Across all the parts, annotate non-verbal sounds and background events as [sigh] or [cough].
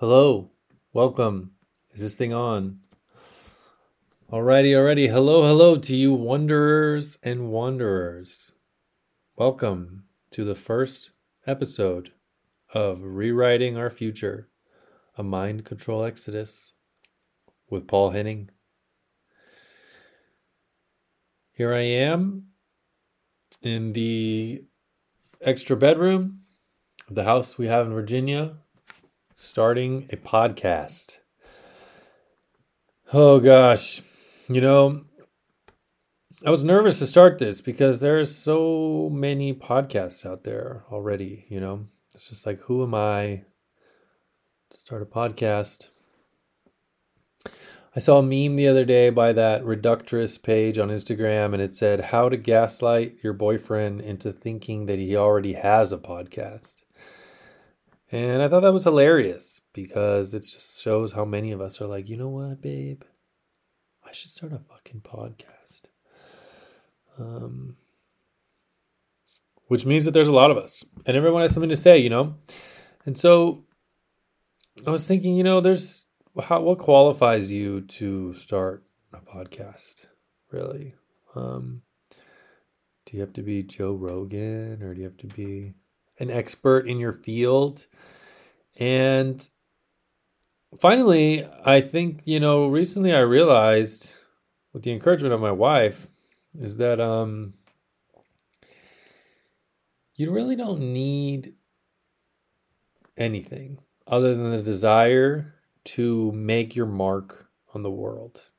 Hello, welcome. Is this thing on? Alrighty, alrighty. Hello, hello to you, wanderers and wanderers. Welcome to the first episode of Rewriting Our Future, a Mind Control Exodus with Paul Henning. Here I am in the extra bedroom of the house we have in Virginia, starting a podcast. Oh gosh, you know, I was nervous to start this because there are so many podcasts out there already, you know. It's just like who am I to start a podcast? I saw a meme the other day by that reductress page on Instagram and it said how to gaslight your boyfriend into thinking that he already has a podcast. And I thought that was hilarious because it just shows how many of us are like, you know what, babe? I should start a fucking podcast. Um, which means that there's a lot of us and everyone has something to say, you know? And so I was thinking, you know, there's how, what qualifies you to start a podcast, really? Um, do you have to be Joe Rogan or do you have to be an expert in your field? And finally, I think, you know, recently I realized with the encouragement of my wife is that um you really don't need anything other than the desire to make your mark on the world.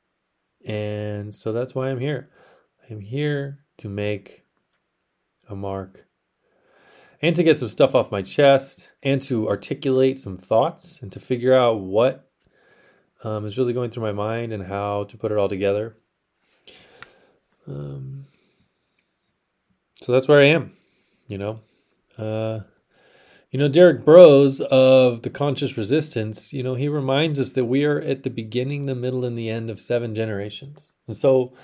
And so that's why I'm here. I'm here to make a mark and to get some stuff off my chest and to articulate some thoughts and to figure out what um, is really going through my mind and how to put it all together. Um, so that's where I am, you know. Uh, you know, Derrick Broze of the Conscious Resistance, you know, he reminds us that we are at the beginning, the middle, and the end of seven generations. And so,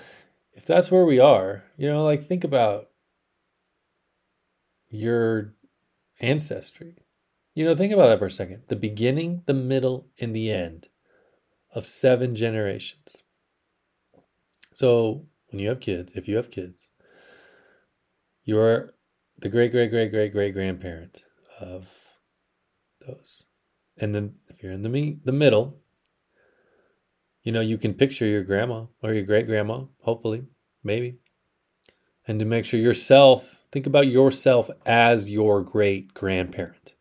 if that's where we are, you know, like think about your ancestry. You know, think about that for a second. The beginning, the middle, and the end of seven generations. So, when you have kids, if you have kids, you're the great, great, great, great, great grandparent of those. And then if you're in the me- the middle, you know, you can picture your grandma or your great grandma, hopefully, maybe. And to make sure yourself, think about yourself as your great grandparent.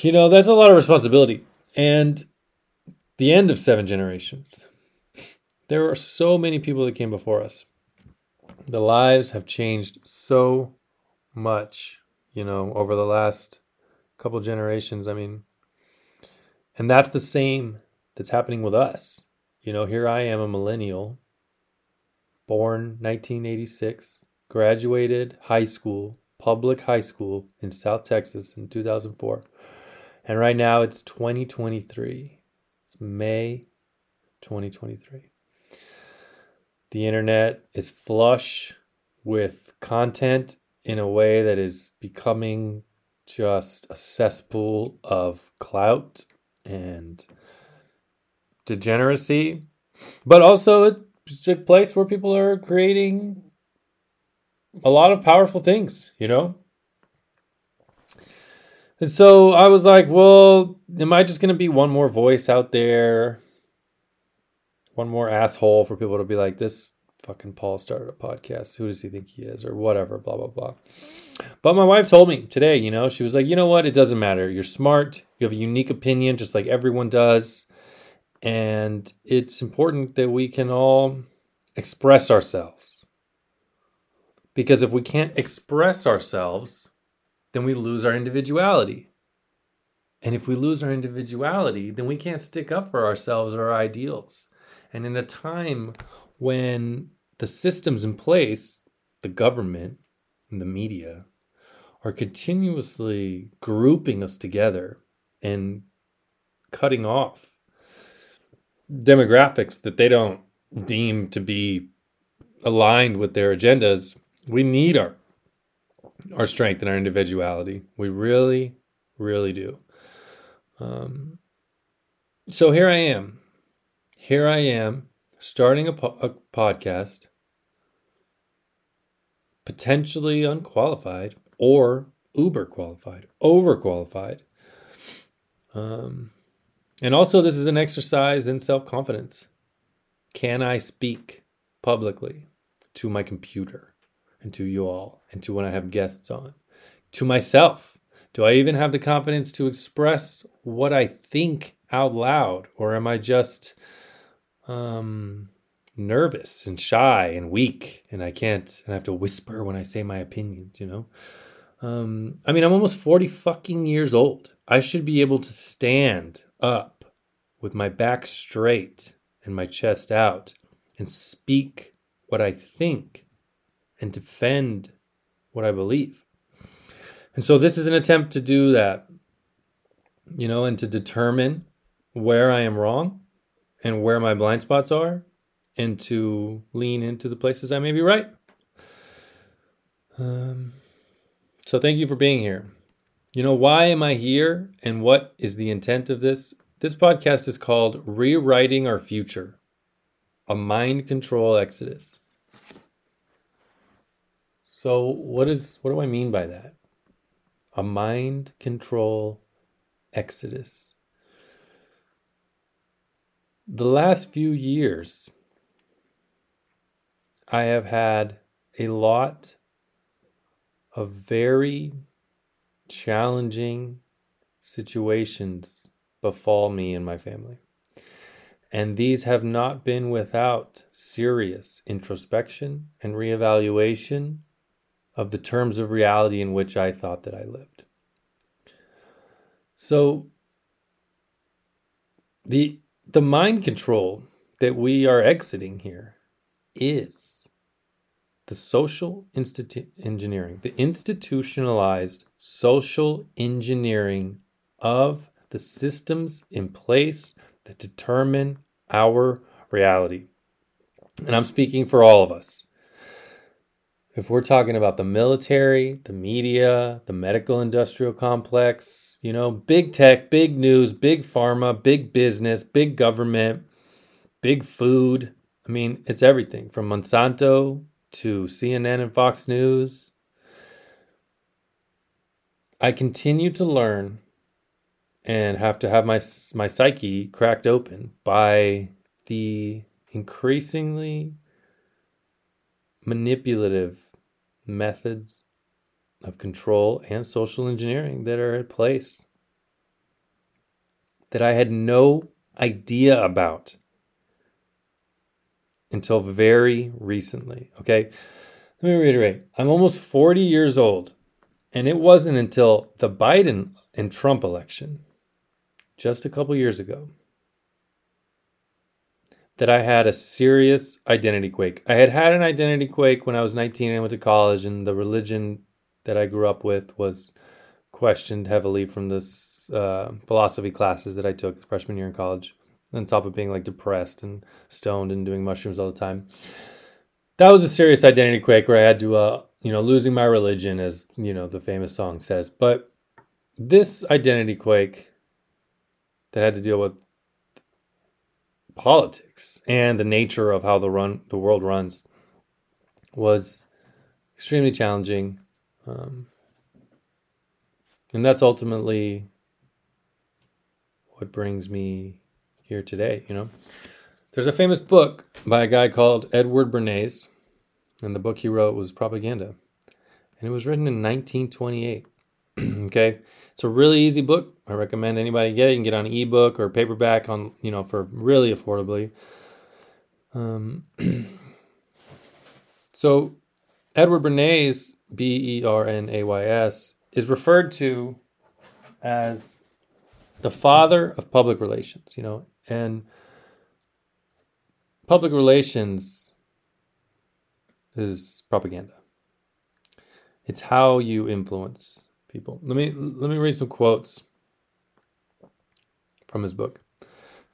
You know, that's a lot of responsibility. And the end of seven generations. There are so many people that came before us. The lives have changed so much you know, over the last couple generations. I mean, and that's the same that's happening with us. You know, here I am, a millennial, born 1986, graduated high school, public high school in South Texas in 2004. And right now it's 2023. It's May 2023. The internet is flush with content in a way that is becoming just a cesspool of clout and degeneracy, but also a place where people are creating a lot of powerful things, you know? And so I was like, well, am I just going to be one more voice out there? One more asshole for people to be like, this fucking Paul started a podcast. Who does he think he is? Or whatever, blah, blah, blah. But my wife told me today, you know, she was like, you know what? It doesn't matter. You're smart. You have a unique opinion, just like everyone does. And it's important that we can all express ourselves. Because if we can't express ourselves, then we lose our individuality. And if we lose our individuality, then we can't stick up for ourselves or our ideals. And in a time when the systems in place, the government and the media, are continuously grouping us together and cutting off demographics that they don't deem to be aligned with their agendas, we need our our strength and our individuality. We really, really do. Um, so here I am. Here I am starting a, po- a podcast, potentially unqualified or uber qualified, overqualified. Um, and also, this is an exercise in self confidence. Can I speak publicly to my computer and to you all and to when I have guests on? To myself? Do I even have the confidence to express what I think out loud? Or am I just um, nervous and shy and weak and I can't, and I have to whisper when I say my opinions, you know? Um, I mean, I'm almost 40 fucking years old. I should be able to stand up with my back straight and my chest out and speak what I think and defend what I believe. And so this is an attempt to do that, you know, and to determine where I am wrong and where my blind spots are and to lean into the places I may be right. Um, so thank you for being here. You know, why am I here and what is the intent of this? This podcast is called Rewriting Our Future A Mind Control Exodus. So, what is what do I mean by that? A mind control exodus. The last few years, I have had a lot of very challenging situations befall me and my family. And these have not been without serious introspection and reevaluation of the terms of reality in which I thought that I lived. So the the mind control that we are exiting here is the social institu- engineering, the institutionalized social engineering of the systems in place that determine our reality. And I'm speaking for all of us. If we're talking about the military, the media, the medical industrial complex, you know, big tech, big news, big pharma, big business, big government, big food. I mean, it's everything from Monsanto to CNN and Fox News. I continue to learn and have to have my my psyche cracked open by the increasingly manipulative methods of control and social engineering that are in place that I had no idea about until very recently. Okay. Let me reiterate I'm almost 40 years old, and it wasn't until the Biden and Trump election just a couple years ago that I had a serious identity quake. I had had an identity quake when I was 19 and I went to college, and the religion that I grew up with was questioned heavily from the uh, philosophy classes that I took freshman year in college, on top of being like depressed and stoned and doing mushrooms all the time. That was a serious identity quake where I had to, uh, you know, losing my religion, as you know, the famous song says. But this identity quake that had to deal with politics and the nature of how the run the world runs was extremely challenging um, and that's ultimately what brings me here today you know? There's a famous book by a guy called edward bernays and the book he wrote was propaganda and it was written in 1928 [clears throat] okay? It's a really easy book. I recommend anybody get it. You can get on ebook or paperback on you know for really affordably. Um, [clears throat] so edward bernays b-e-r-n-a-y-s is referred to as the father of public relations you know and public relations is propaganda. It's how you influence people. Let me let me read some quotes from his book.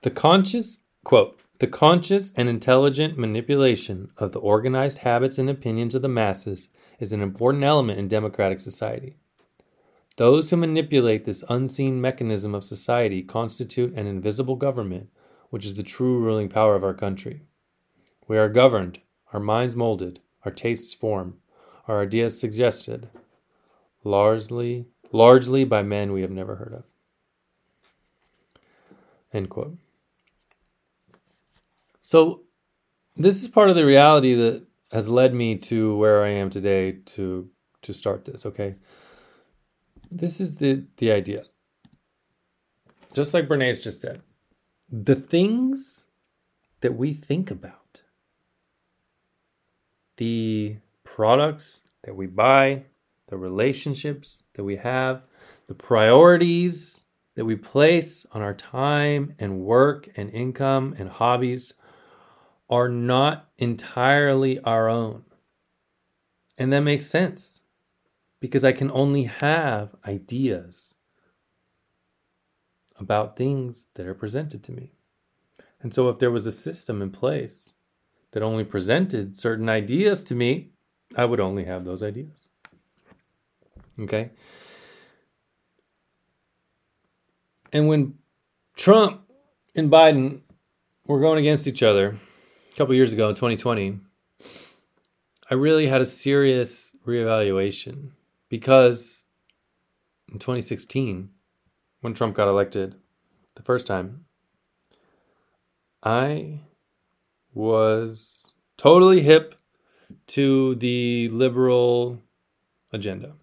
The conscious quote, the conscious and intelligent manipulation of the organized habits and opinions of the masses is an important element in democratic society. Those who manipulate this unseen mechanism of society constitute an invisible government, which is the true ruling power of our country. We are governed, our minds molded, our tastes formed, our ideas suggested, largely, largely by men we have never heard of. End quote. So, this is part of the reality that has led me to where I am today to to start this. Okay, this is the the idea. Just like Bernays just said, the things that we think about, the products that we buy, the relationships that we have, the priorities that we place on our time and work and income and hobbies are not entirely our own. And that makes sense because I can only have ideas about things that are presented to me. And so, if there was a system in place that only presented certain ideas to me, I would only have those ideas. Okay? And when Trump and Biden were going against each other, a couple years ago in 2020, I really had a serious reevaluation because in 2016, when Trump got elected the first time, I was totally hip to the liberal agenda.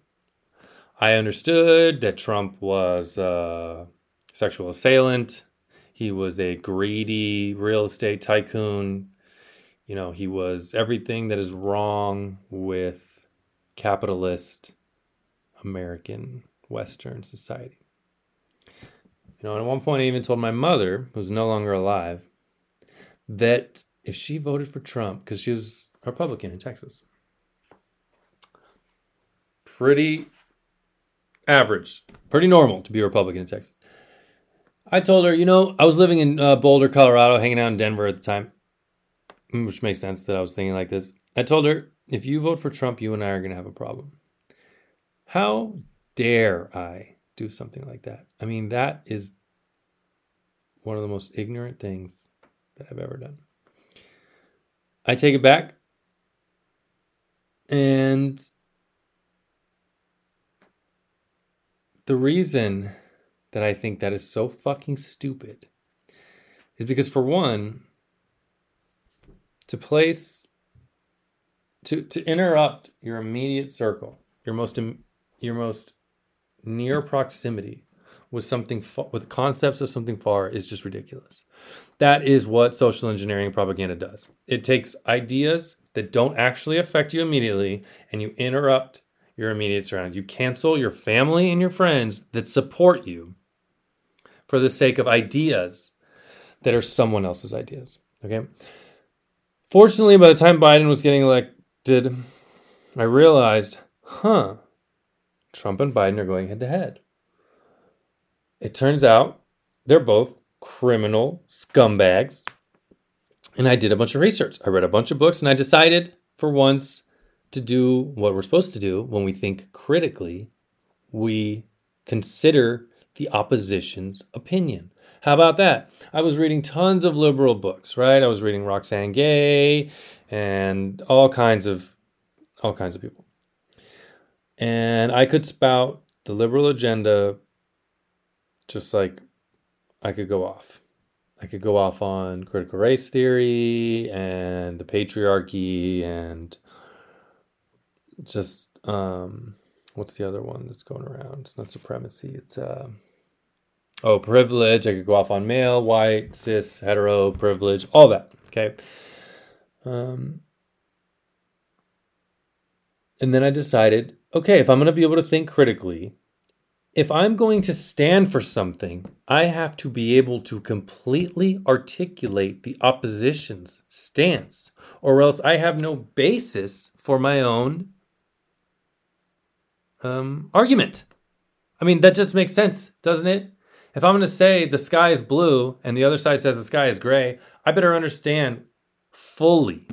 I understood that Trump was a sexual assailant. He was a greedy real estate tycoon you know, he was everything that is wrong with capitalist American Western society. You know, and at one point I even told my mother, who's no longer alive, that if she voted for Trump, because she was a Republican in Texas, pretty average, pretty normal to be a Republican in Texas. I told her, you know, I was living in uh, Boulder, Colorado, hanging out in Denver at the time which makes sense that I was thinking like this. I told her, if you vote for Trump, you and I are going to have a problem. How dare I do something like that? I mean, that is one of the most ignorant things that I've ever done. I take it back. And the reason that I think that is so fucking stupid is because, for one, to place to to interrupt your immediate circle, your most your most near proximity with something with concepts of something far is just ridiculous. That is what social engineering propaganda does. It takes ideas that don't actually affect you immediately and you interrupt your immediate surroundings. You cancel your family and your friends that support you for the sake of ideas that are someone else's ideas. Okay? Fortunately, by the time Biden was getting elected, I realized, huh, Trump and Biden are going head to head. It turns out they're both criminal scumbags. And I did a bunch of research. I read a bunch of books and I decided for once to do what we're supposed to do when we think critically. We consider the opposition's opinion. How about that? I was reading tons of liberal books, right? I was reading Roxane Gay and all kinds of all kinds of people. And I could spout the liberal agenda just like I could go off. I could go off on critical race theory and the patriarchy and just um what's the other one that's going around? It's not supremacy, it's uh oh, privilege. I could go off on male, white, cis, hetero, privilege, all that. Okay. Um, and then I decided okay, if I'm going to be able to think critically, if I'm going to stand for something, I have to be able to completely articulate the opposition's stance, or else I have no basis for my own um, argument. I mean, that just makes sense, doesn't it? If I'm going to say the sky is blue and the other side says the sky is gray, I better understand fully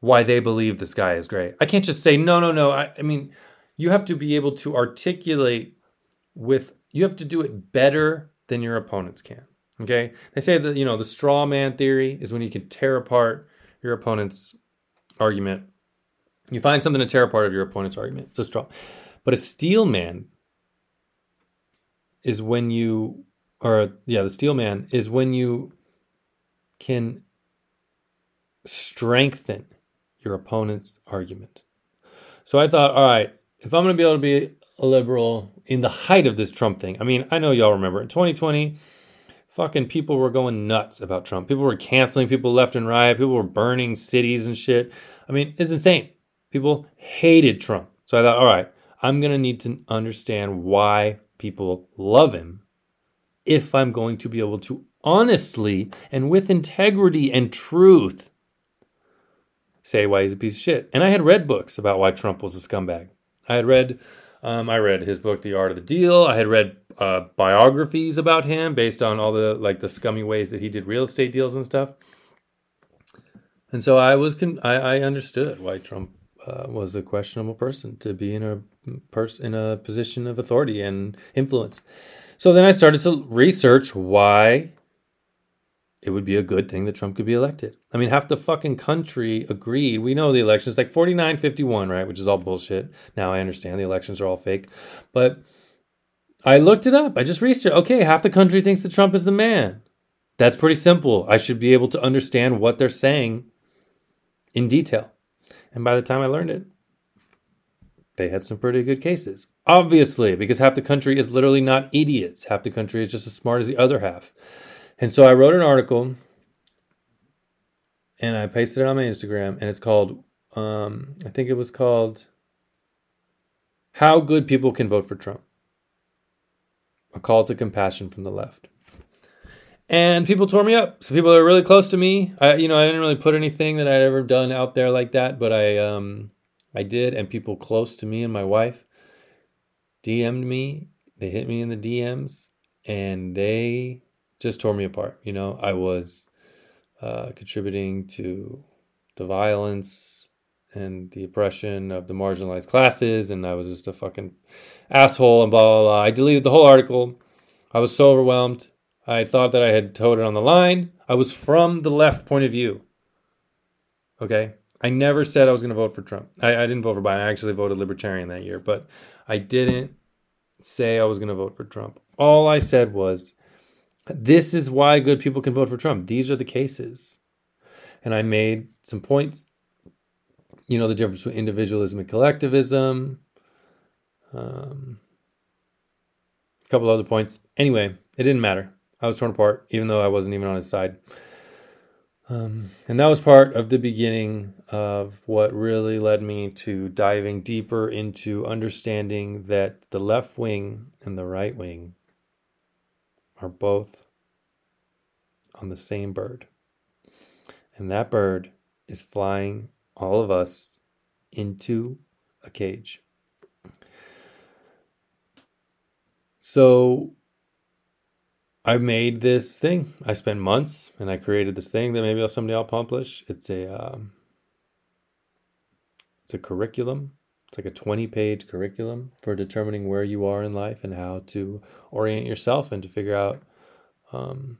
why they believe the sky is gray. I can't just say, no, no, no. I, I mean, you have to be able to articulate with you have to do it better than your opponents can. Okay? They say that, you know, the straw man theory is when you can tear apart your opponent's argument. You find something to tear apart of your opponent's argument. It's a straw. But a steel man is when you or yeah, the steel man is when you can strengthen your opponent's argument. So I thought, all right, if I'm going to be able to be a liberal in the height of this Trump thing, I mean, I know y'all remember in 2020, fucking people were going nuts about Trump. People were canceling people left and right. People were burning cities and shit. I mean, it's insane. People hated Trump. So I thought, all right, I'm going to need to understand why people love him if I'm going to be able to honestly and with integrity and truth say why he's a piece of shit. And I had read books about why Trump was a scumbag. I had read, um, I read his book, The Art of the Deal. I had read uh, biographies about him based on all the like the scummy ways that he did real estate deals and stuff. And so I was, con- I, I understood why Trump uh, was a questionable person to be in a person in a position of authority and influence. So then I started to research why it would be a good thing that Trump could be elected. I mean, half the fucking country agreed. We know the election is like 49 51, right? Which is all bullshit. Now I understand the elections are all fake. But I looked it up. I just researched. Okay, half the country thinks that Trump is the man. That's pretty simple. I should be able to understand what they're saying in detail. And by the time I learned it, they had some pretty good cases. Obviously, because half the country is literally not idiots. Half the country is just as smart as the other half. And so I wrote an article and I pasted it on my Instagram, and it's called, um, I think it was called How Good People Can Vote for Trump. A call to compassion from the left. And people tore me up. So people that are really close to me. I, you know, I didn't really put anything that I'd ever done out there like that, but I, um, I did. And people close to me and my wife DM'd me. They hit me in the DMs, and they just tore me apart. You know, I was uh, contributing to the violence and the oppression of the marginalized classes, and I was just a fucking asshole and blah blah blah. I deleted the whole article. I was so overwhelmed. I thought that I had toed it on the line. I was from the left point of view. Okay. I never said I was going to vote for Trump. I, I didn't vote for Biden. I actually voted Libertarian that year, but I didn't say I was going to vote for Trump. All I said was this is why good people can vote for Trump. These are the cases. And I made some points. You know, the difference between individualism and collectivism. Um, a couple other points. Anyway, it didn't matter. I was torn apart, even though I wasn't even on his side. Um, and that was part of the beginning of what really led me to diving deeper into understanding that the left wing and the right wing are both on the same bird. And that bird is flying all of us into a cage. So I made this thing. I spent months and I created this thing that maybe someday I'll publish. It's a um, it's a curriculum it's like a 20 page curriculum for determining where you are in life and how to orient yourself and to figure out um,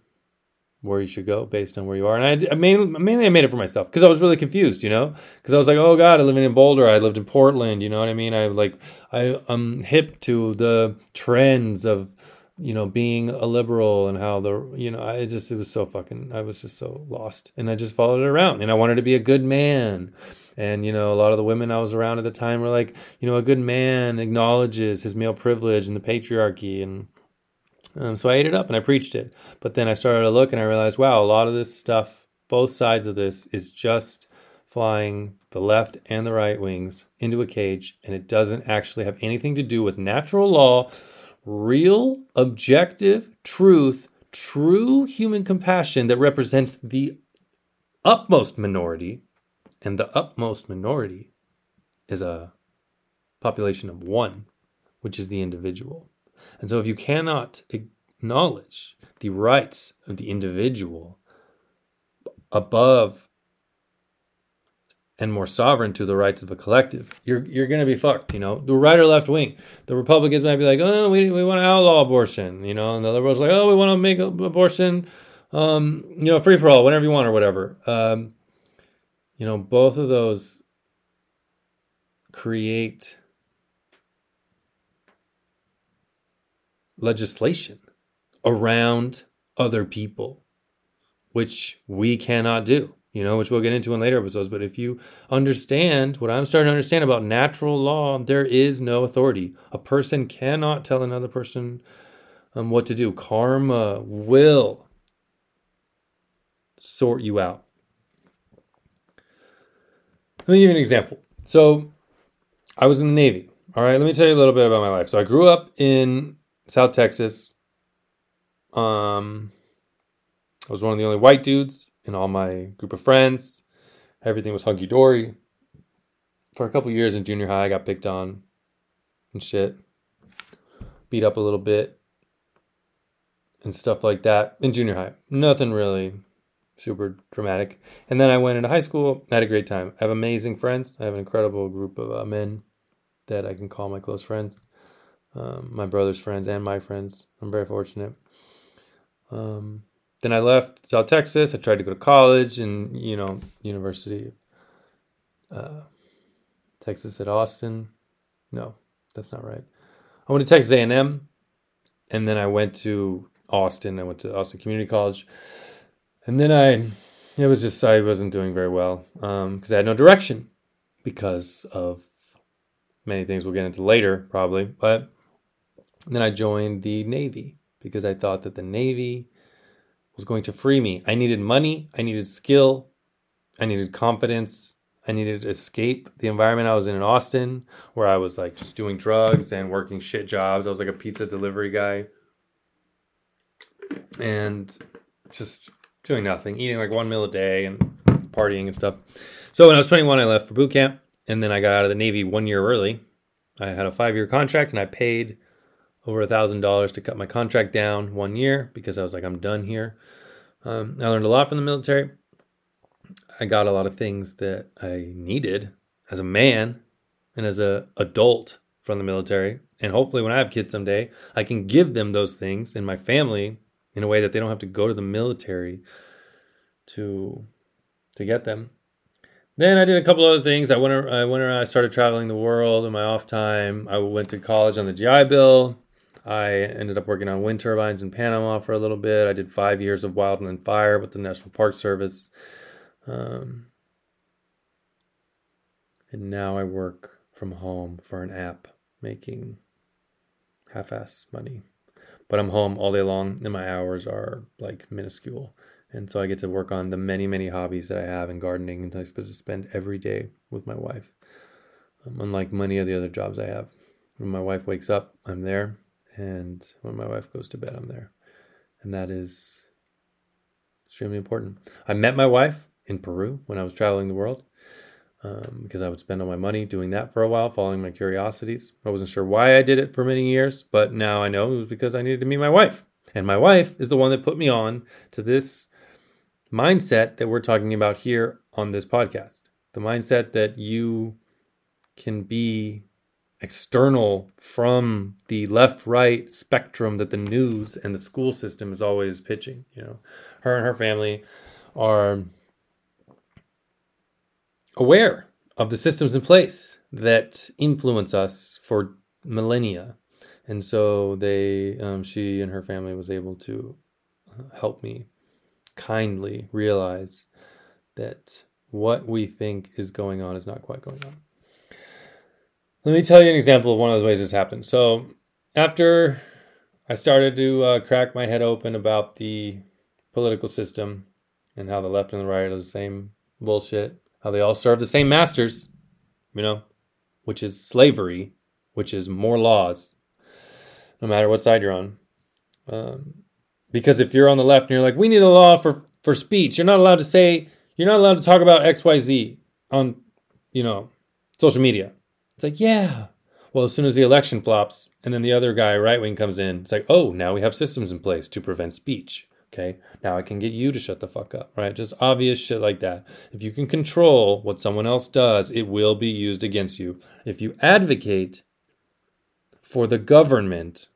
where you should go based on where you are. And I, I mainly, mainly I made it for myself because I was really confused, you know, because I was like, oh God, I live in Boulder. I lived in Portland. You know what I mean? I like, I, I'm hip to the trends of, you know, being a liberal and how the, you know, I just, it was so fucking, I was just so lost and I just followed it around and I wanted to be a good man and, you know, a lot of the women I was around at the time were like, you know, a good man acknowledges his male privilege and the patriarchy. And um, so I ate it up and I preached it. But then I started to look and I realized, wow, a lot of this stuff, both sides of this, is just flying the left and the right wings into a cage. And it doesn't actually have anything to do with natural law, real, objective truth, true human compassion that represents the utmost minority and the utmost minority is a population of one, which is the individual. And so if you cannot acknowledge the rights of the individual above and more sovereign to the rights of the collective, you're you're gonna be fucked. You know, the right or left wing, the Republicans might be like, oh, we we want to outlaw abortion, you know, and the liberals like, oh, we want to make abortion, um, you know, free for all, whenever you want or whatever. Um, you know, both of those create legislation around other people, which we cannot do you know, which we'll get into in later episodes. But if you understand what I'm starting to understand about natural law, there is no authority. A person cannot tell another person um, what to do. Karma will sort you out. Let me give you an example. So, I was in the Navy. All right, let me tell you a little bit about my life. So, I grew up in South Texas. Um, I was one of the only white dudes in all my group of friends. Everything was hunky dory. For a couple years in junior high, I got picked on and shit, beat up a little bit, and stuff like that in junior high. Nothing really super dramatic. And then I went into high school, had a great time. I have amazing friends. I have an incredible group of uh, men that I can call my close friends, um, my brother's friends and my friends. I'm very fortunate. Um, then I left South Texas. I tried to go to college and you know University, uh, Texas at Austin. No, that's not right. I went to Texas A and M, and then I went to Austin. I went to Austin Community College, and then I, it was just I wasn't doing very well because um, I had no direction because of many things we'll get into later probably. But then I joined the Navy because I thought that the Navy was going to free me. I needed money, I needed skill, I needed confidence, I needed escape the environment I was in in Austin, where I was like just doing drugs and working shit jobs. I was like a pizza delivery guy and just doing nothing, eating like one meal a day and partying and stuff. So when I was 21, I left for boot camp and then I got out of the Navy one year early. I had a five year contract and I paid over a thousand dollars to cut my contract down one year because I was like, I'm done here. Um, I learned a lot from the military. I got a lot of things that I needed as a man and as a adult from the military. And hopefully, when I have kids someday, I can give them those things in my family in a way that they don't have to go to the military to to get them. Then I did a couple other things. I went. I went. Around, I started traveling the world in my off time. I went to college on the GI Bill. I ended up working on wind turbines in Panama for a little bit. I did five years of wildland fire with the National Park Service. Um, and now I work from home for an app making half ass money. But I'm home all day long and my hours are like minuscule. And so I get to work on the many, many hobbies that I have in gardening and I'm supposed to spend every day with my wife. Um, unlike many of the other jobs I have. When my wife wakes up, I'm there and when my wife goes to bed, I'm there. And that is extremely important. I met my wife in Peru when I was traveling the world um, because I would spend all my money doing that for a while, following my curiosities. I wasn't sure why I did it for many years, but now I know it was because I needed to meet my wife. And my wife is the one that put me on to this mindset that we're talking about here on this podcast. The mindset that you can be external from the left right spectrum that the news and the school system is always pitching you know. Her and her family are aware of the systems in place that influence us for millennia. And so they um, she and her family was able to uh, help me kindly realize that what we think is going on is not quite going on let me tell you an example of one of the ways this happened. So, after I started to uh, crack my head open about the political system and how the left and the right are the same bullshit, how they all serve the same masters, you know, which is slavery, which is more laws, no matter what side you're on. Um, because if you're on the left and you're like, we need a law for, for speech, you're not allowed to say, you're not allowed to talk about XYZ on, you know, social media. It's like, yeah. Well, as soon as the election flops and then the other guy, right wing, comes in, it's like, oh, now we have systems in place to prevent speech. Okay. Now I can get you to shut the fuck up, right? Just obvious shit like that. If you can control what someone else does, it will be used against you. If you advocate for the government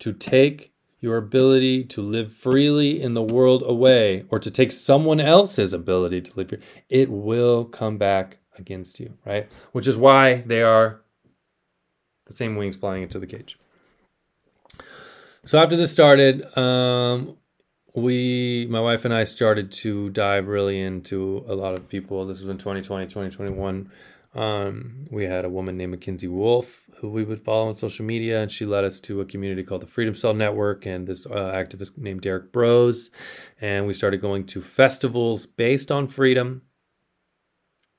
to take your ability to live freely in the world away or to take someone else's ability to live here, it will come back against you, right? Which is why they are the same wings flying into the cage. So after this started, um, we, my wife and I, started to dive really into a lot of people. This was in 2020, 2021. Um, we had a woman named Mackenzie Wolf who we would follow on social media, and she led us to a community called the Freedom Cell Network and this uh, activist named Derrick Broze. And we started going to festivals based on freedom.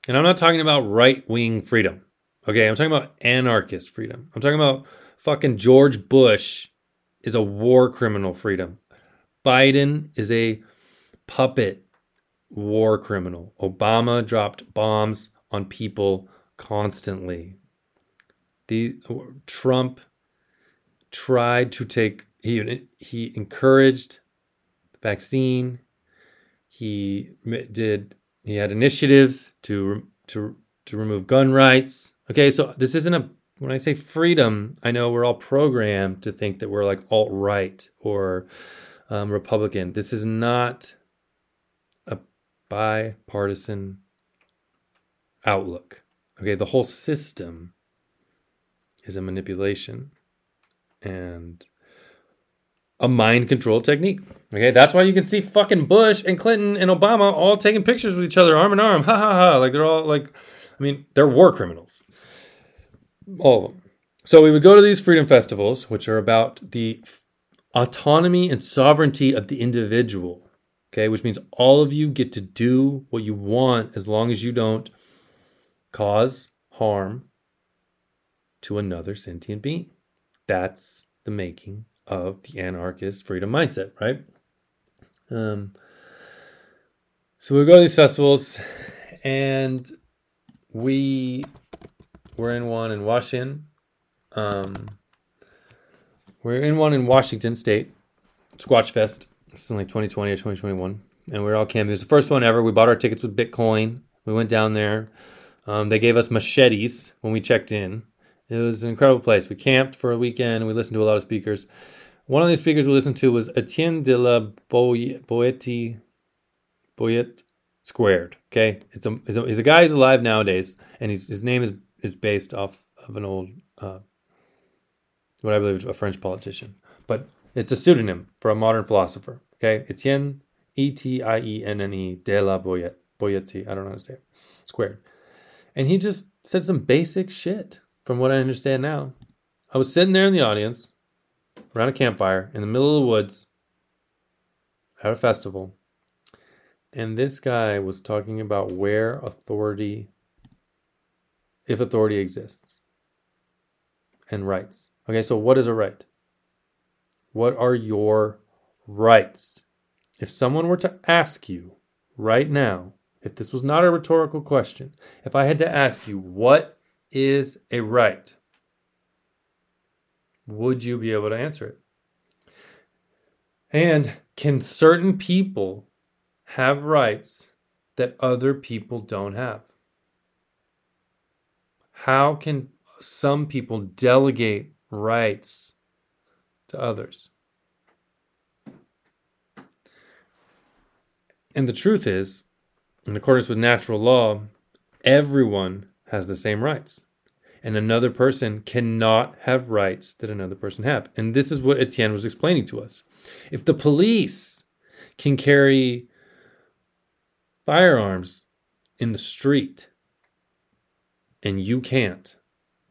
And I'm not talking about right wing freedom. Okay, I'm talking about anarchist freedom. I'm talking about fucking George Bush is a war criminal freedom. Biden is a puppet war criminal. Obama dropped bombs on people constantly. The Trump tried to take he he encouraged the vaccine. He did he had initiatives to to to remove gun rights. Okay, so this isn't a when I say freedom, I know we're all programmed to think that we're like alt right or um, Republican. This is not a bipartisan outlook. Okay, the whole system is a manipulation and a mind control technique. Okay, that's why you can see fucking Bush and Clinton and Obama all taking pictures with each other arm in arm. Ha ha ha. Like they're all like, I mean, they're war criminals. All of them. So we would go to these freedom festivals, which are about the autonomy and sovereignty of the individual. Okay, which means all of you get to do what you want as long as you don't cause harm to another sentient being. That's the making of the anarchist freedom mindset, right? Um, so we go to these festivals, and we were in one in Washington. Um, we're in one in Washington State, Squatch Fest. It's in like 2020 or 2021, and we are all camping. It was the first one ever. We bought our tickets with Bitcoin. We went down there. Um, they gave us machetes when we checked in. It was an incredible place. We camped for a weekend we listened to a lot of speakers. One of these speakers we listened to was Etienne de la Boétie, Boyette Squared. Okay, it's a, a he's a guy who's alive nowadays, and his name is is based off of an old uh, what I believe a French politician, but it's a pseudonym for a modern philosopher. Okay, Etienne E T I E N N E de la Boyette Boyette. I don't know how to say it. Squared, and he just said some basic shit from what I understand now. I was sitting there in the audience around a campfire in the middle of the woods at a festival, and this guy was talking about where authority, if authority exists, and rights. Okay, so what is a right? What are your rights? If someone were to ask you right now, if this was not a rhetorical question, if I had to ask you, what is a right? Would you be able to answer it? And can certain people have rights that other people don't have? How can some people delegate rights to others? And the truth is, in accordance with natural law, everyone has the same rights. And another person cannot have rights that another person have. And this is what Etienne was explaining to us. If the police can carry firearms in the street and you can't,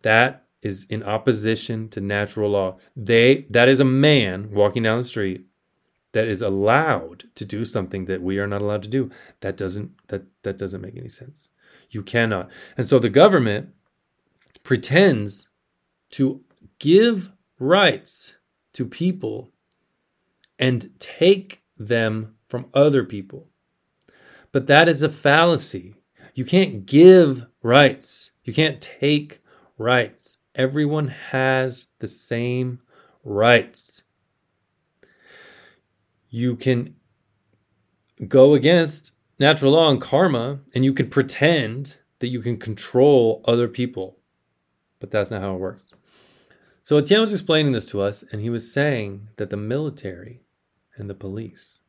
that is in opposition to natural law. They that is a man walking down the street that is allowed to do something that we are not allowed to do. That doesn't that that doesn't make any sense. You cannot. And so the government pretends to give rights to people and take them from other people. But that is a fallacy. You can't give rights. You can't take rights. Everyone has the same rights. you can go against natural law and karma and you can pretend that you can control other people. But that's not how it works. So Etienne was explaining this to us, and he was saying that the military and the police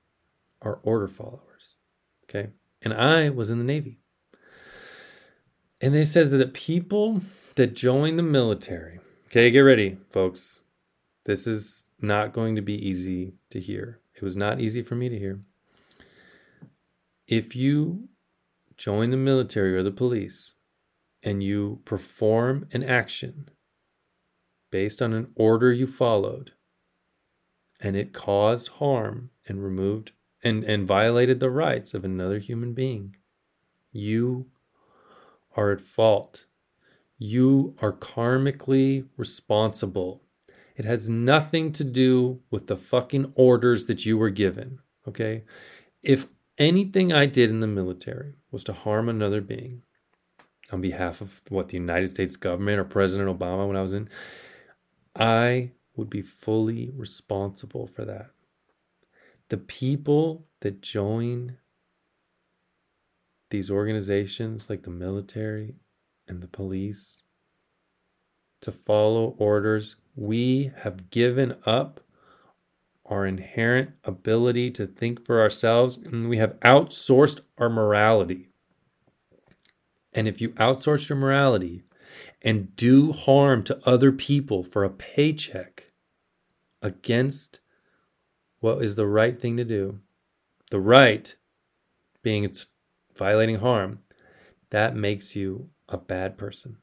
are order followers. Okay. And I was in the Navy. And they says that the people that join the military, okay, get ready, folks. This is not going to be easy to hear. It was not easy for me to hear. If you join the military or the police and you perform an action based on an order you followed and it caused harm and removed and, and violated the rights of another human being, you are at fault. You are karmically responsible. It has nothing to do with the fucking orders that you were given. Okay? If anything I did in the military was to harm another being on behalf of what the United States government or President Obama when I was in, I would be fully responsible for that. The people that join these organizations like the military and the police to follow orders, we have given up our inherent ability to think for ourselves and we have outsourced our morality. And if you outsource your morality, and do harm to other people for a paycheck against what is the right thing to do, the right being it's violating harm, that makes you a bad person.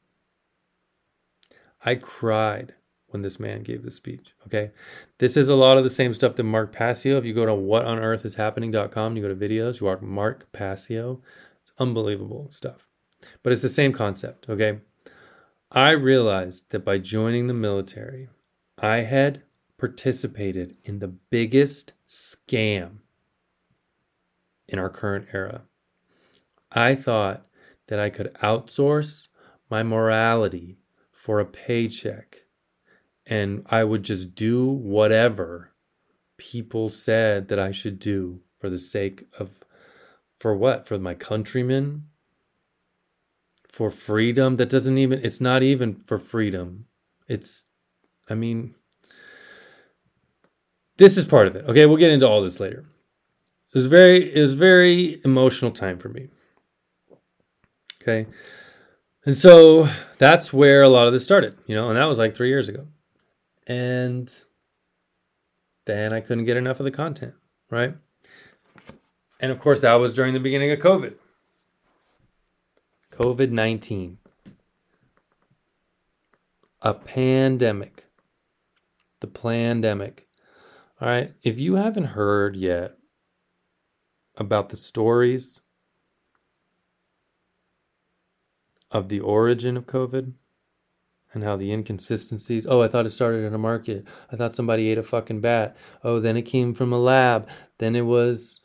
I cried when this man gave the speech. Okay. This is a lot of the same stuff that Mark Passio. If you go to whatonearthishappening.com, you go to videos, you are Mark Passio. It's unbelievable stuff. But it's the same concept. Okay. I realized that by joining the military, I had participated in the biggest scam in our current era. I thought that I could outsource my morality for a paycheck and I would just do whatever people said that I should do for the sake of for what? For my countrymen, for freedom that doesn't even it's not even for freedom. It's i mean this is part of it. Okay we'll get into all this later. It was very it was very emotional time for me. Okay? And so that's where a lot of this started you know and that was like three years ago and then i couldn't get enough of the content right? And of course that was during the beginning of covid. COVID 19, a pandemic, the pandemic. All right, if you haven't heard yet about the stories of the origin of COVID and how the inconsistencies. Oh, I thought it started in a market. I thought somebody ate a fucking bat. Oh, then it came from a lab. Then it was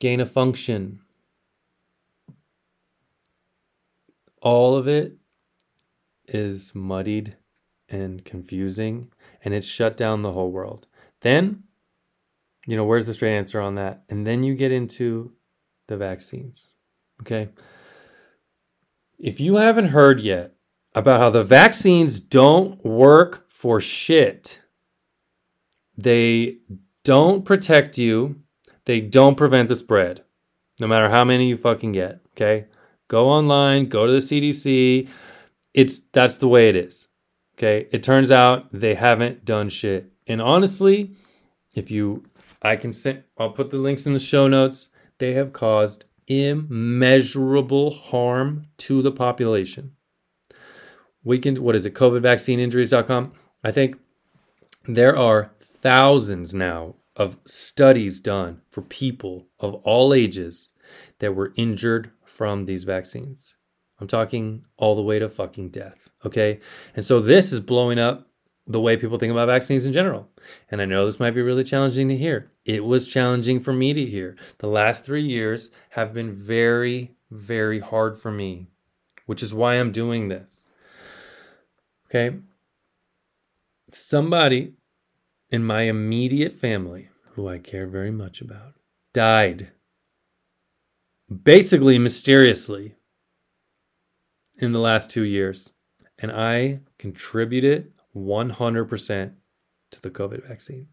gain of function. all of it is muddied and confusing and it's shut down the whole world. Then, you know, where's the straight answer on that? And then you get into the vaccines. Okay. If you haven't heard yet about how the vaccines don't work for shit, they don't protect you, they don't prevent the spread, no matter how many you fucking get. Okay. Go online, go to the CDC. It's that's the way it is. Okay? It turns out they haven't done shit. And honestly, if you I can send I'll put the links in the show notes. They have caused immeasurable harm to the population. We can what is it? COVIDvaccineinjuries.com. I think there are thousands now of studies done for people of all ages that were injured from these vaccines. I'm talking all the way to fucking death. Okay. And so this is blowing up the way people think about vaccines in general. And I know this might be really challenging to hear. It was challenging for me to hear. The last three years have been very, very hard for me, which is why I'm doing this. Okay. Somebody in my immediate family who I care very much about, died basically mysteriously in the last two years. And I contributed 100% to the COVID vaccine.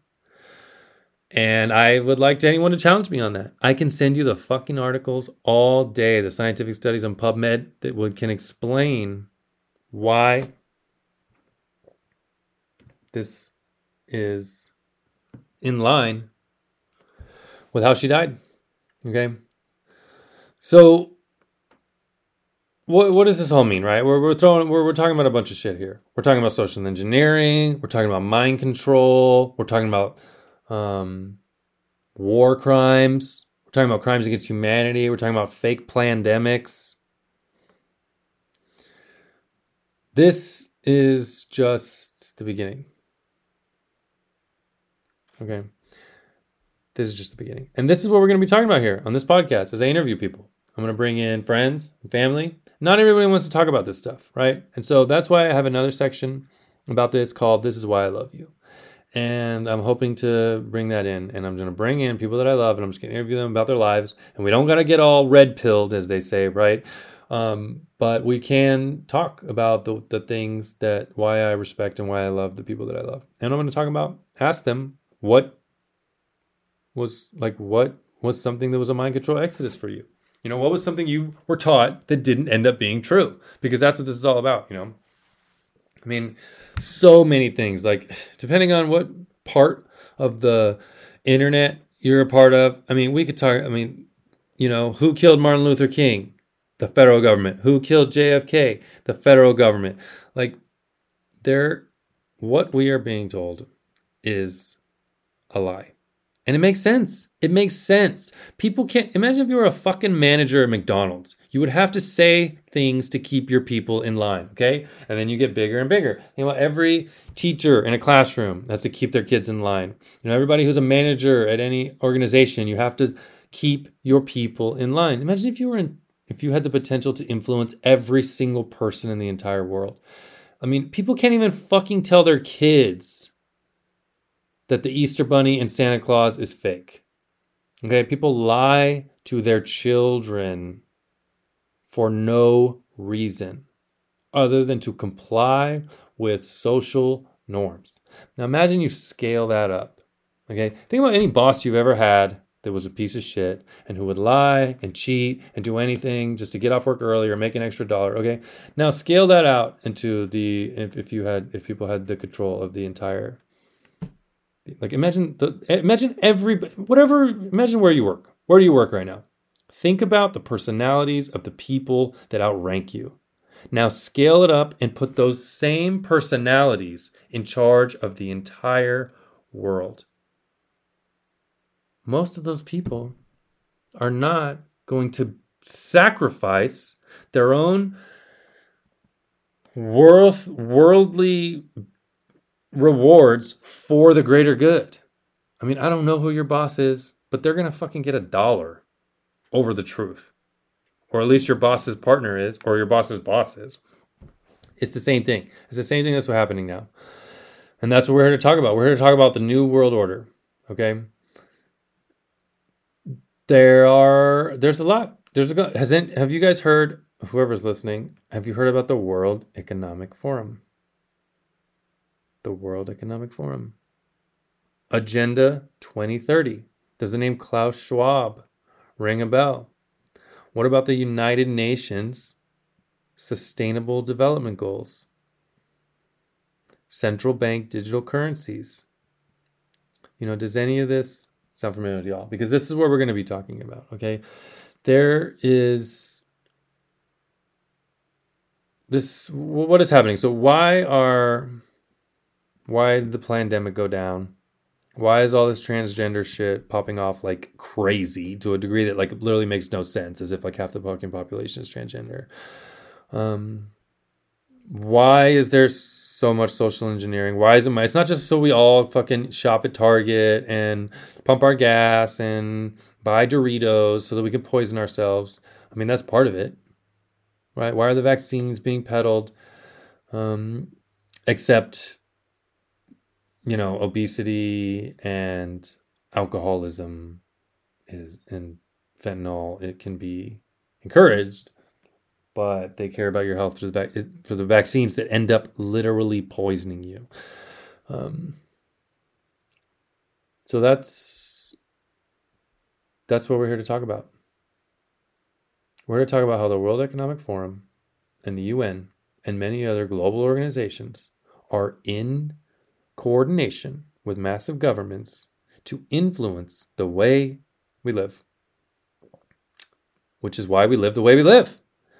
And I would like to anyone to challenge me on that. I can send you the fucking articles all day, the scientific studies on PubMed that would can explain why this is in line with how she died. Okay. So what what does this all mean, right? We're we're throwing we're we're talking about a bunch of shit here. We're talking about social engineering. We're talking about mind control. We're talking about um, war crimes. We're talking about crimes against humanity. We're talking about fake pandemics. This is just the beginning. Okay. This is just the beginning. And this is what we're going to be talking about here on this podcast as I interview people. I'm going to bring in friends and family. Not everybody wants to talk about this stuff, right? And so that's why I have another section about this called This is Why I Love You. And I'm hoping to bring that in. And I'm going to bring in people that I love and I'm just going to interview them about their lives. And we don't got to get all red pilled, as they say, right? Um, but we can talk about the, the things that why I respect and why I love the people that I love. And I'm going to talk about, ask them what was like, what was something that was a mind control exodus for you? You know, what was something you were taught that didn't end up being true? Because that's what this is all about, you know? I mean, so many things, like depending on what part of the internet you're a part of. I mean, we could talk, I mean, you know, who killed Martin Luther King? The federal government. Who killed JFK? The federal government. Like, there, what we are being told is a lie. And it makes sense. It makes sense. People can't imagine if you were a fucking manager at McDonald's. You would have to say things to keep your people in line, okay? And then you get bigger and bigger. You know, every teacher in a classroom has to keep their kids in line. You know, everybody who's a manager at any organization, you have to keep your people in line. Imagine if you were in if you had the potential to influence every single person in the entire world. I mean, people can't even fucking tell their kids that the Easter Bunny and Santa Claus is fake. Okay, people lie to their children for no reason other than to comply with social norms. Now imagine you scale that up. Okay, think about any boss you've ever had that was a piece of shit and who would lie and cheat and do anything just to get off work early or make an extra dollar. Okay, now scale that out into the if, if you had if people had the control of the entire like imagine the imagine every whatever imagine where you work. Where do you work right now? Think about the personalities of the people that outrank you. Now scale it up and put those same personalities in charge of the entire world. Most of those people are not going to sacrifice their own worth worldly rewards for the greater good. I mean, I don't know who your boss is, but they're going to fucking get a dollar over the truth. Or at least your boss's partner is, or your boss's boss is. It's the same thing. It's the same thing that's happening now. And that's what we're here to talk about. We're here to talk about the new world order. Okay. There are there's a lot. There's a has it, have you guys heard whoever's listening, have you heard about the World Economic Forum? The World Economic Forum. Agenda 2030. Does the name Klaus Schwab ring a bell? What about the United Nations Sustainable Development Goals? Central bank digital currencies. You know, does any of this sound familiar to y'all? Because this is what we're going to be talking about, okay? There is this what is happening? So why are why did the pandemic go down? Why is all this transgender shit popping off like crazy to a degree that like literally makes no sense, as if like half the fucking population is transgender? Um, why is there so much social engineering? Why is it? my? It's not just so we all fucking shop at Target and pump our gas and buy Doritos so that we can poison ourselves. I mean, that's part of it, right? Why are the vaccines being peddled? Um, except you know, obesity and alcoholism is and fentanyl, it can be encouraged, but they care about your health for the, for the vaccines that end up literally poisoning you. Um, so that's that's what we're here to talk about. We're here to talk about how the World Economic Forum and the UN and many other global organizations are in coordination with massive governments to influence the way we live. Which is why we live the way we live.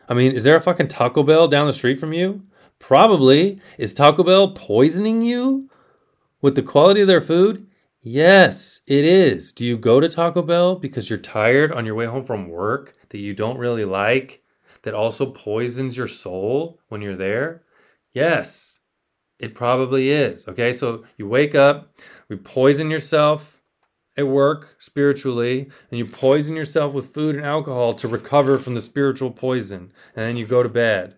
I mean, is there a fucking Taco Bell down the street from you? Probably. Is Taco Bell poisoning you with the quality of their food? Yes, it is. Do you go to Taco Bell because you're tired on your way home from work that you don't really like, that also poisons your soul when you're there? Yes, it probably is. Okay, so you wake up, you poison yourself at work spiritually, and you poison yourself with food and alcohol to recover from the spiritual poison. And then you go to bed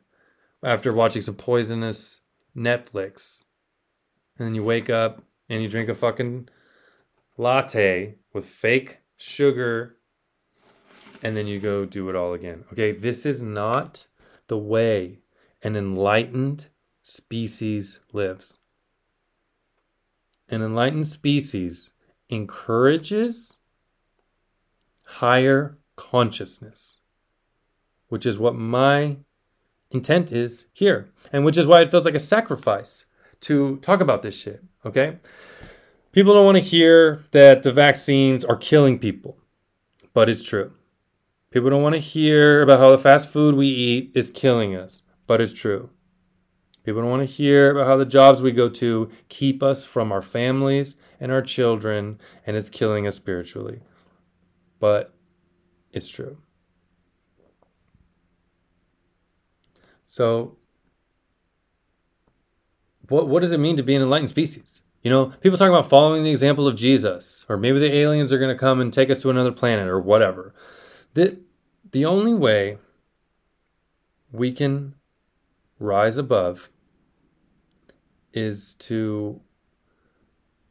after watching some poisonous Netflix. And then you wake up and you drink a fucking latte with fake sugar and then you go do it all again. Okay, this is not the way an enlightened species lives. An enlightened species encourages higher consciousness, which is what my intent is here, and which is why it feels like a sacrifice to talk about this shit, okay? People don't want to hear that the vaccines are killing people, but it's true. People don't want to hear about how the fast food we eat is killing us, but it's true. People don't want to hear about how the jobs we go to keep us from our families and our children and it's killing us spiritually. But it's true. So, what, what does it mean to be an enlightened species? You know, people talk about following the example of Jesus, or maybe the aliens are going to come and take us to another planet, or whatever. The, the only way we can rise above is to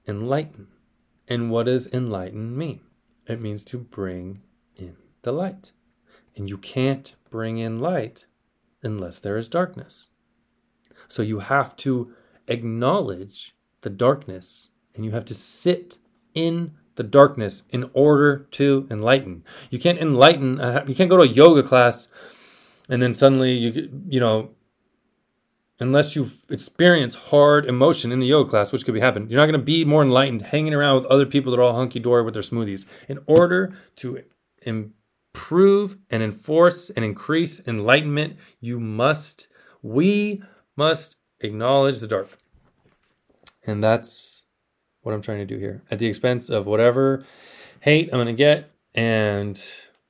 enlighten. And what does enlighten mean? It means to bring in the light. And you can't bring in light unless there is darkness. So you have to acknowledge the darkness and you have to sit in the darkness in order to enlighten. You can't enlighten, uh, you can't go to a yoga class and then suddenly you you know unless you experience hard emotion in the yoga class, which could be happen, you're not going to be more enlightened hanging around with other people that are all hunky dory with their smoothies. In order to improve and enforce and increase enlightenment, you must, we must acknowledge the dark. And that's what I'm trying to do here at the expense of whatever hate I'm going to get and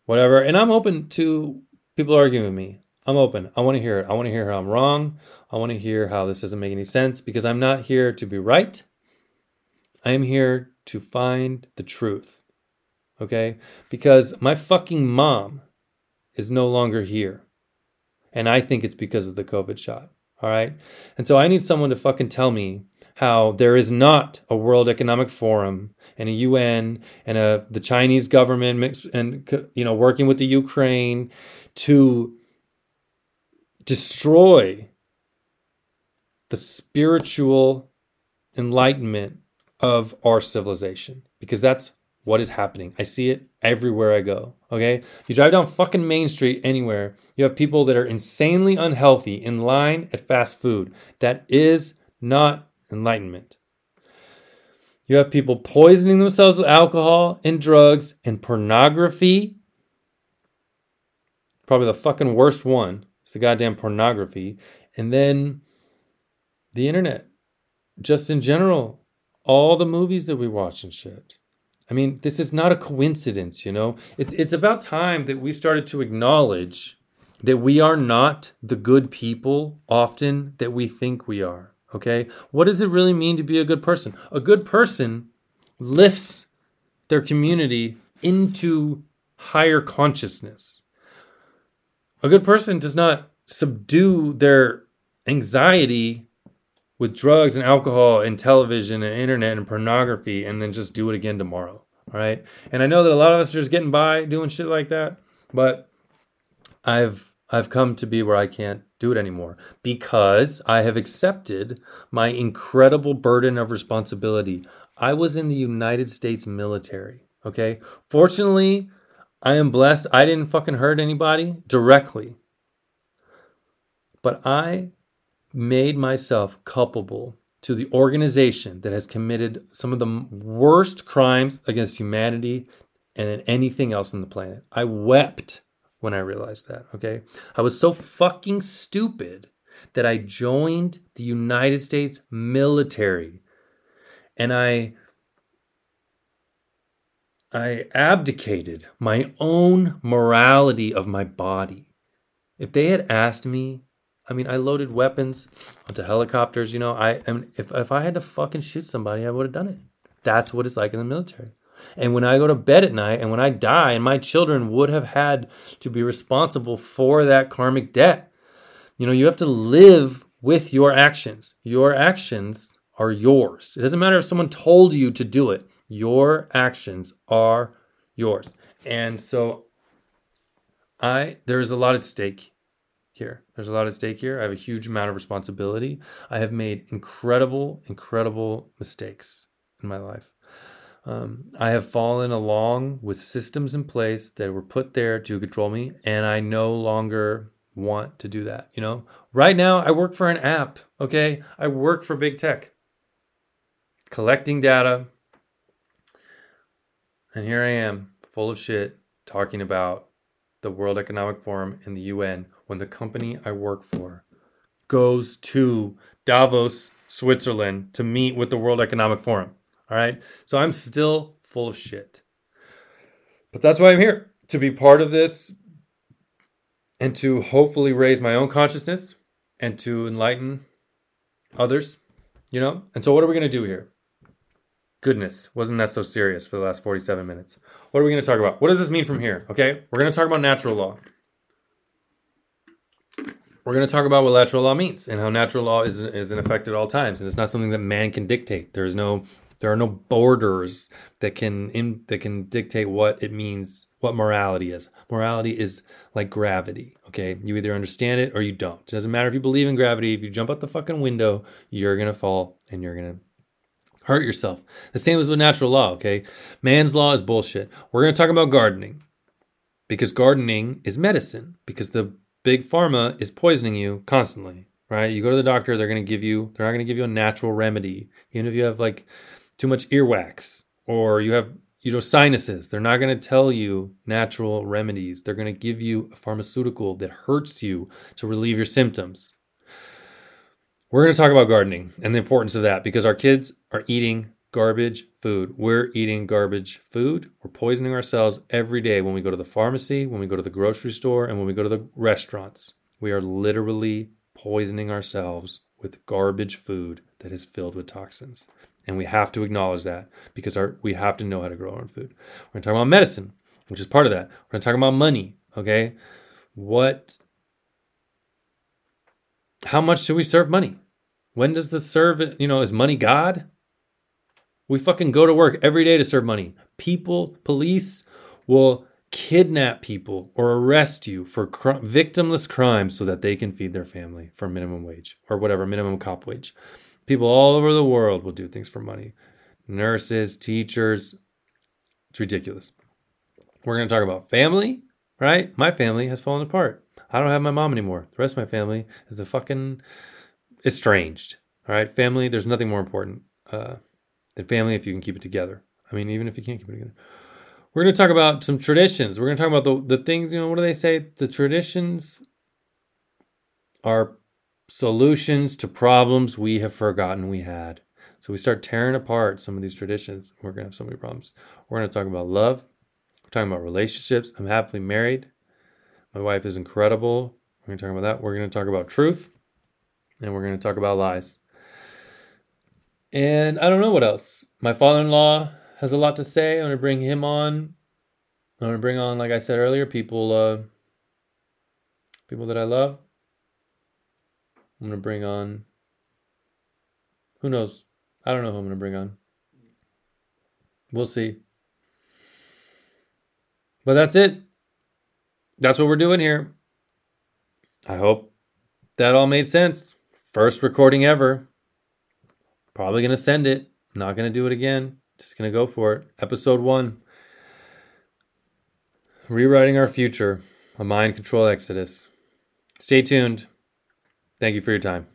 whatever. And I'm open to people arguing with me. I'm open. I want to hear it. I want to hear how I'm wrong. I want to hear how this doesn't make any sense because I'm not here to be right. I am here to find the truth. Okay? Because my fucking mom is no longer here. And I think it's because of the COVID shot. All right? And so I need someone to fucking tell me how there is not a World Economic Forum and a UN and a the Chinese government mix, and you know working with the Ukraine to destroy the spiritual enlightenment of our civilization because that's what is happening. I see it everywhere I go. Okay? You drive down fucking Main Street anywhere, you have people that are insanely unhealthy in line at fast food. That is not enlightenment. You have people poisoning themselves with alcohol and drugs and pornography. Probably the fucking worst one is the goddamn pornography. And then the internet, just in general, all the movies that we watch and shit. I mean, this is not a coincidence, you know? It's, it's about time that we started to acknowledge that we are not the good people often that we think we are. Okay? What does it really mean to be a good person? A good person lifts their community into higher consciousness. A good person does not subdue their anxiety with drugs and alcohol and television and internet and pornography and then just do it again tomorrow. All right. And I know that a lot of us are just getting by doing shit like that, but I've I've come to be where I can't do it anymore because I have accepted my incredible burden of responsibility. I was in the United States military. Okay. Fortunately, I am blessed. I didn't fucking hurt anybody directly. But I made myself culpable to the organization that has committed some of the worst crimes against humanity and anything else on the planet. I wept when I realized that, okay? I was so fucking stupid that I joined the United States military and I I abdicated my own morality of my body. If they had asked me, I mean, I loaded weapons onto helicopters, you know, I am if if I had to fucking shoot somebody, I would have done it. That's what it's like in the military. And when I go to bed at night and when I die, and my children would have had to be responsible for that karmic debt. You know, you have to live with your actions. Your actions are yours. It doesn't matter if someone told you to do it, your actions are yours. And so I there's a lot at stake here. There's a lot at stake here. I have a huge amount of responsibility. I have made incredible, incredible mistakes in my life. Um, I have fallen along with systems in place that were put there to control me, and I no longer want to do that. You know, right now I work for an app. Okay, I work for big tech, collecting data, and here I am, full of shit, talking about the World Economic Forum and the UN when the company I work for goes to Davos, Switzerland to meet with the World Economic Forum. All right. So I'm still full of shit. But that's why I'm here to be part of this and to hopefully raise my own consciousness and to enlighten others, you know? And so, what are we going to do here? Goodness, wasn't that so serious for the last 47 minutes? What are we going to talk about? What does this mean from here? Okay, we're going to talk about natural law. We're going to talk about what natural law means and how natural law is, is in effect at all times. And it's not something that man can dictate. There is no there are no borders that can in, that can dictate what it means, what morality is. Morality is like gravity. Okay, you either understand it or you don't. It doesn't matter if you believe in gravity. If you jump out the fucking window, you're gonna fall and you're gonna hurt yourself. The same as with natural law. Okay, man's law is bullshit. We're gonna talk about gardening because gardening is medicine because the big pharma is poisoning you constantly right you go to the doctor they're going to give you they're not going to give you a natural remedy even if you have like too much earwax or you have you know sinuses they're not going to tell you natural remedies they're going to give you a pharmaceutical that hurts you to relieve your symptoms we're going to talk about gardening and the importance of that because our kids are eating garbage food we're eating garbage food we're poisoning ourselves every day when we go to the pharmacy when we go to the grocery store and when we go to the restaurants we are literally poisoning ourselves with garbage food that is filled with toxins and we have to acknowledge that because our, we have to know how to grow our own food. We're going to talk about medicine, which is part of that. We're going to talk about money, okay? What, how much should we serve money? When does the serve, you know, is money God? We fucking go to work every day to serve money. People, police will kidnap people or arrest you for cr- victimless crimes so that they can feed their family for minimum wage or whatever minimum cop wage. People all over the world will do things for money. Nurses, teachers. It's ridiculous. We're going to talk about family, right? My family has fallen apart. I don't have my mom anymore. The rest of my family is a fucking estranged. All right, family. There's nothing more important uh, than family if you can keep it together. I mean, even if you can't keep it together. We're going to talk about some traditions. We're going to talk about the the things. You know, what do they say? The traditions are solutions to problems we have forgotten we had. So we start tearing apart some of these traditions. We're going to have so many problems. We're going to talk about love. We're talking about relationships. I'm happily married. My wife is incredible. We're going to talk about that. We're going to talk about truth. And we're going to talk about lies. And I don't know what else. My father in law has a lot to say. I'm going to bring him on. I'm going to bring on, like I said earlier, people, uh, people that I love. I'm gonna bring on. Who knows? I don't know who I'm gonna bring on. We'll see. But that's it. That's what we're doing here. I hope that all made sense. First recording ever. Probably going to send it. Not going to do it again. Just going to go for it. Episode one Rewriting Our Future, a mind control exodus. Stay tuned. Thank you for your time.